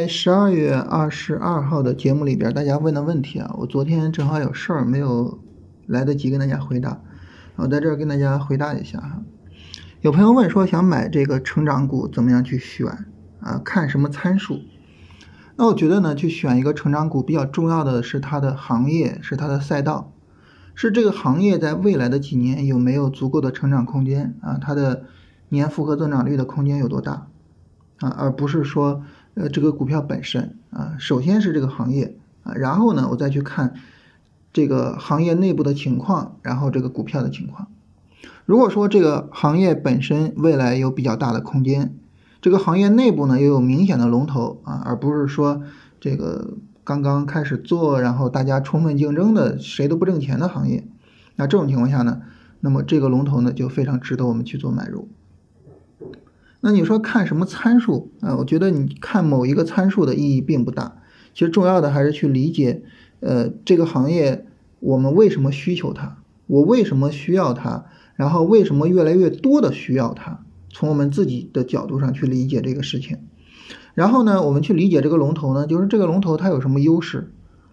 在十二月二十二号的节目里边，大家问的问题啊，我昨天正好有事儿，没有来得及跟大家回答，我在这儿跟大家回答一下哈。有朋友问说，想买这个成长股，怎么样去选啊？看什么参数？那我觉得呢，去选一个成长股比较重要的是它的行业，是它的赛道，是这个行业在未来的几年有没有足够的成长空间啊？它的年复合增长率的空间有多大啊？而不是说。呃，这个股票本身啊，首先是这个行业啊，然后呢，我再去看这个行业内部的情况，然后这个股票的情况。如果说这个行业本身未来有比较大的空间，这个行业内部呢又有明显的龙头啊，而不是说这个刚刚开始做，然后大家充分竞争的谁都不挣钱的行业，那这种情况下呢，那么这个龙头呢就非常值得我们去做买入。那你说看什么参数啊？我觉得你看某一个参数的意义并不大，其实重要的还是去理解，呃，这个行业我们为什么需求它，我为什么需要它，然后为什么越来越多的需要它，从我们自己的角度上去理解这个事情。然后呢，我们去理解这个龙头呢，就是这个龙头它有什么优势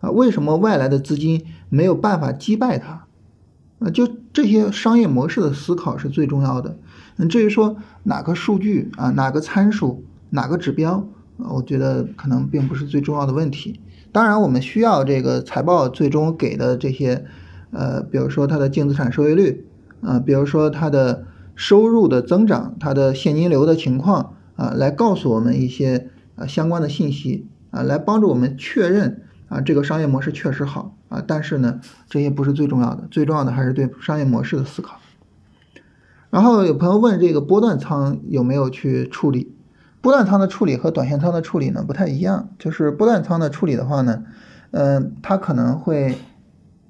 啊？为什么外来的资金没有办法击败它？啊，就这些商业模式的思考是最重要的。至于说哪个数据啊，哪个参数，哪个指标，我觉得可能并不是最重要的问题。当然，我们需要这个财报最终给的这些，呃，比如说它的净资产收益率，啊，比如说它的收入的增长，它的现金流的情况，啊，来告诉我们一些啊相关的信息，啊，来帮助我们确认啊这个商业模式确实好啊。但是呢，这些不是最重要的，最重要的还是对商业模式的思考。然后有朋友问这个波段仓有没有去处理？波段仓的处理和短线仓的处理呢不太一样。就是波段仓的处理的话呢，嗯，它可能会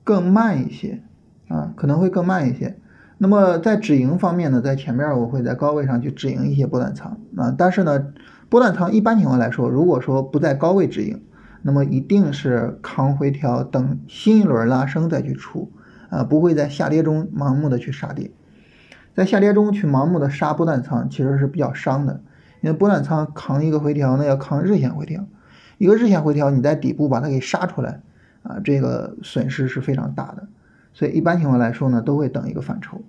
更慢一些啊，可能会更慢一些。那么在止盈方面呢，在前面我会在高位上去止盈一些波段仓啊，但是呢，波段仓一般情况来说，如果说不在高位止盈，那么一定是扛回调，等新一轮拉升再去出啊，不会在下跌中盲目的去杀跌。在下跌中去盲目的杀波段仓，其实是比较伤的，因为波段仓扛一个回调，那要扛日线回调，一个日线回调，你在底部把它给杀出来，啊，这个损失是非常大的，所以一般情况来说呢，都会等一个反抽。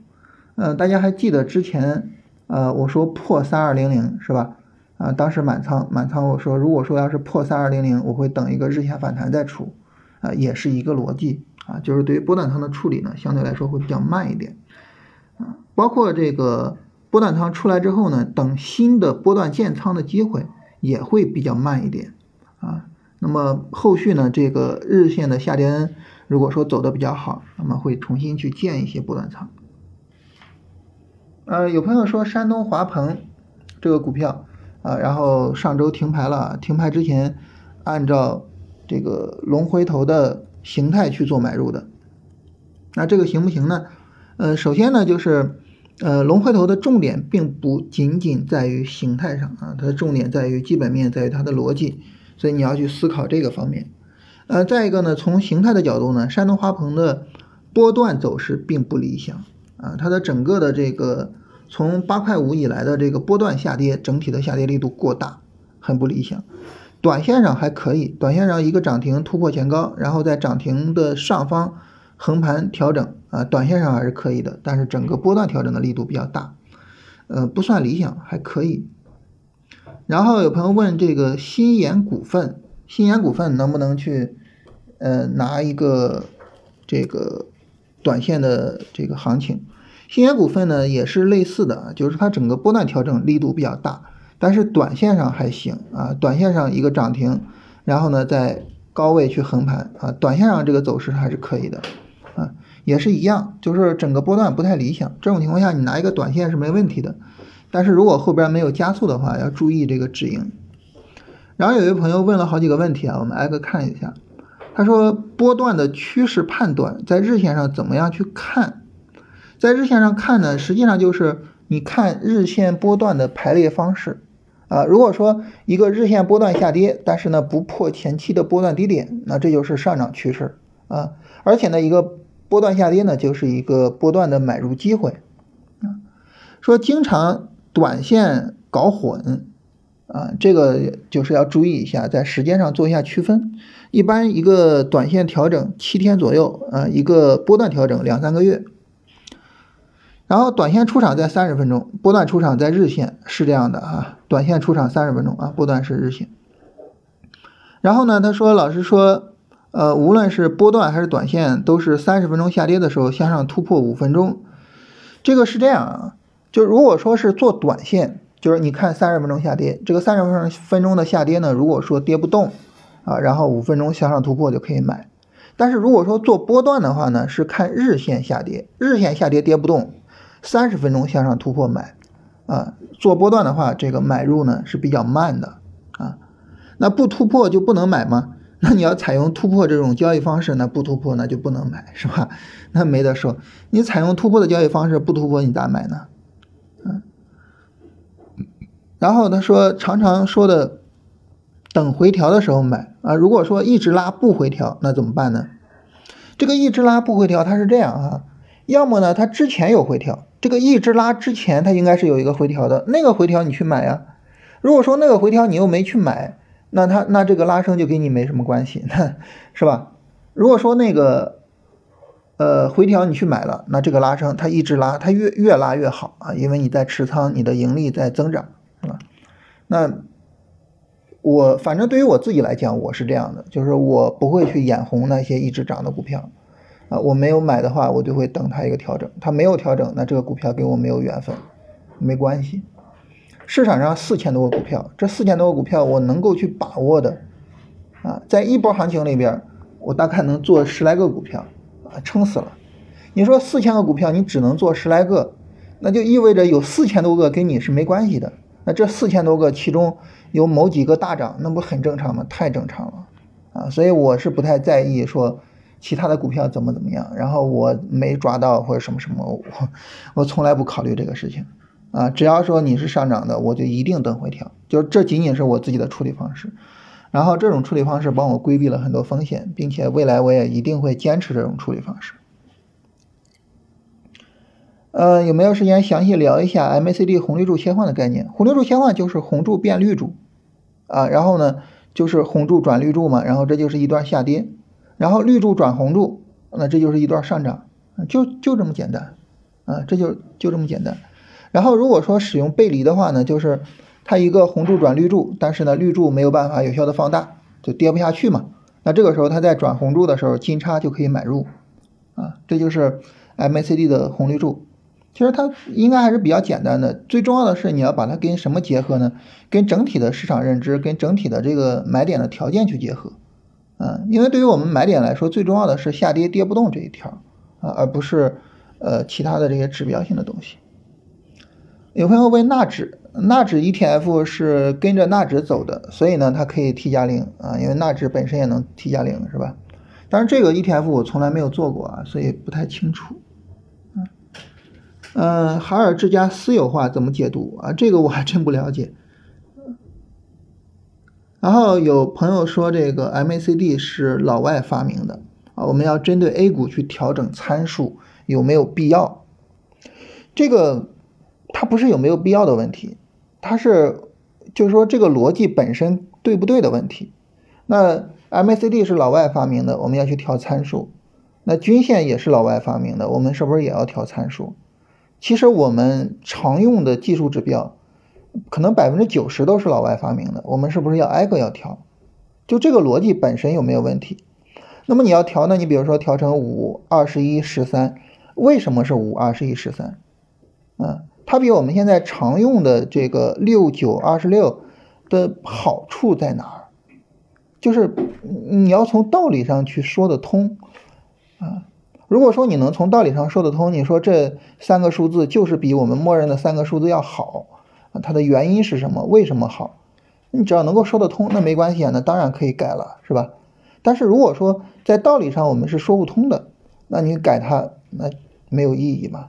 嗯，大家还记得之前，呃，我说破三二零零是吧？啊，当时满仓满仓，我说如果说要是破三二零零，我会等一个日线反弹再出，啊，也是一个逻辑啊，就是对于波段仓的处理呢，相对来说会比较慢一点。包括这个波段仓出来之后呢，等新的波段建仓的机会也会比较慢一点啊。那么后续呢，这个日线的下跌如果说走的比较好，那么会重新去建一些波段仓。呃，有朋友说山东华鹏这个股票啊，然后上周停牌了，停牌之前按照这个龙回头的形态去做买入的，那这个行不行呢？呃，首先呢，就是。呃，龙回头的重点并不仅仅在于形态上啊，它的重点在于基本面，在于它的逻辑，所以你要去思考这个方面。呃，再一个呢，从形态的角度呢，山东花鹏的波段走势并不理想啊，它的整个的这个从八块五以来的这个波段下跌，整体的下跌力度过大，很不理想。短线上还可以，短线上一个涨停突破前高，然后在涨停的上方。横盘调整啊，短线上还是可以的，但是整个波段调整的力度比较大，呃，不算理想，还可以。然后有朋友问这个新研股份，新研股份能不能去呃拿一个这个短线的这个行情？新研股份呢也是类似的，就是它整个波段调整力度比较大，但是短线上还行啊，短线上一个涨停，然后呢在高位去横盘啊，短线上这个走势还是可以的。也是一样，就是整个波段不太理想。这种情况下，你拿一个短线是没问题的。但是如果后边没有加速的话，要注意这个止盈。然后有一位朋友问了好几个问题啊，我们挨个看一下。他说，波段的趋势判断在日线上怎么样去看？在日线上看呢，实际上就是你看日线波段的排列方式啊。如果说一个日线波段下跌，但是呢不破前期的波段低点，那这就是上涨趋势啊。而且呢，一个波段下跌呢，就是一个波段的买入机会啊。说经常短线搞混啊，这个就是要注意一下，在时间上做一下区分。一般一个短线调整七天左右，啊，一个波段调整两三个月。然后短线出场在三十分钟，波段出场在日线，是这样的啊。短线出场三十分钟啊，波段是日线。然后呢，他说老师说，呃，无论是波段还是短线，都是三十分钟下跌的时候向上突破五分钟。这个是这样啊，就如果说是做短线。就是你看三十分钟下跌，这个三十分钟分钟的下跌呢，如果说跌不动啊，然后五分钟向上突破就可以买。但是如果说做波段的话呢，是看日线下跌，日线下跌跌不动，三十分钟向上突破买啊。做波段的话，这个买入呢是比较慢的啊。那不突破就不能买吗？那你要采用突破这种交易方式，那不突破那就不能买是吧？那没得说，你采用突破的交易方式，不突破你咋买呢？嗯。然后他说，常常说的等回调的时候买啊。如果说一直拉不回调，那怎么办呢？这个一直拉不回调，它是这样啊，要么呢，它之前有回调，这个一直拉之前它应该是有一个回调的，那个回调你去买呀。如果说那个回调你又没去买，那它那这个拉升就跟你没什么关系，是吧？如果说那个呃回调你去买了，那这个拉升它一直拉，它越越拉越好啊，因为你在持仓，你的盈利在增长。是吧？那我反正对于我自己来讲，我是这样的，就是我不会去眼红那些一直涨的股票啊。我没有买的话，我就会等它一个调整。它没有调整，那这个股票跟我没有缘分，没关系。市场上四千多个股票，这四千多个股票我能够去把握的啊，在一波行情里边，我大概能做十来个股票啊，撑死了。你说四千个股票，你只能做十来个，那就意味着有四千多个跟你是没关系的。那这四千多个，其中有某几个大涨，那不很正常吗？太正常了，啊，所以我是不太在意说其他的股票怎么怎么样，然后我没抓到或者什么什么，我我从来不考虑这个事情，啊，只要说你是上涨的，我就一定等回调，就这仅仅是我自己的处理方式，然后这种处理方式帮我规避了很多风险，并且未来我也一定会坚持这种处理方式。呃，有没有时间详细聊一下 MACD 红绿柱切换的概念？红绿柱切换就是红柱变绿柱，啊，然后呢就是红柱转绿柱嘛，然后这就是一段下跌，然后绿柱转红柱，那这就是一段上涨，就就这么简单，啊，这就就这么简单。然后如果说使用背离的话呢，就是它一个红柱转绿柱，但是呢绿柱没有办法有效的放大，就跌不下去嘛，那这个时候它在转红柱的时候金叉就可以买入，啊，这就是 MACD 的红绿柱。其实它应该还是比较简单的，最重要的是你要把它跟什么结合呢？跟整体的市场认知，跟整体的这个买点的条件去结合，嗯，因为对于我们买点来说，最重要的是下跌跌不动这一条啊，而不是呃其他的这些指标性的东西。有朋友问纳指，纳指 ETF 是跟着纳指走的，所以呢它可以 T 加零啊，因为纳指本身也能 T 加零是吧？当然这个 ETF 我从来没有做过啊，所以不太清楚。嗯，海尔之家私有化怎么解读啊？这个我还真不了解。然后有朋友说这个 MACD 是老外发明的啊，我们要针对 A 股去调整参数有没有必要？这个它不是有没有必要的问题，它是就是说这个逻辑本身对不对的问题。那 MACD 是老外发明的，我们要去调参数。那均线也是老外发明的，我们是不是也要调参数？其实我们常用的技术指标，可能百分之九十都是老外发明的。我们是不是要挨个要调？就这个逻辑本身有没有问题？那么你要调呢？你比如说调成五、二十一、十三，为什么是五、二十一、十三？嗯，它比我们现在常用的这个六、九、二十六的好处在哪儿？就是你要从道理上去说得通啊。如果说你能从道理上说得通，你说这三个数字就是比我们默认的三个数字要好，它的原因是什么？为什么好？你只要能够说得通，那没关系啊，那当然可以改了，是吧？但是如果说在道理上我们是说不通的，那你改它那没有意义嘛，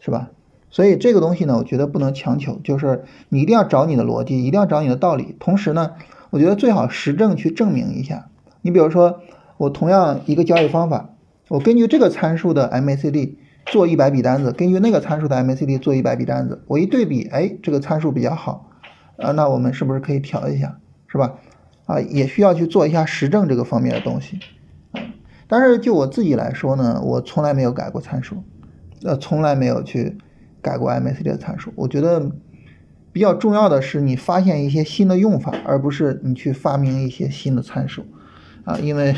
是吧？所以这个东西呢，我觉得不能强求，就是你一定要找你的逻辑，一定要找你的道理，同时呢，我觉得最好实证去证明一下。你比如说，我同样一个交易方法。我根据这个参数的 MACD 做一百笔单子，根据那个参数的 MACD 做一百笔单子，我一对比，哎，这个参数比较好，啊，那我们是不是可以调一下，是吧？啊，也需要去做一下实证这个方面的东西。但是就我自己来说呢，我从来没有改过参数，呃，从来没有去改过 MACD 的参数。我觉得比较重要的是你发现一些新的用法，而不是你去发明一些新的参数。啊，因为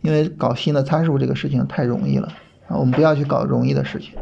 因为搞新的参数这个事情太容易了啊，我们不要去搞容易的事情。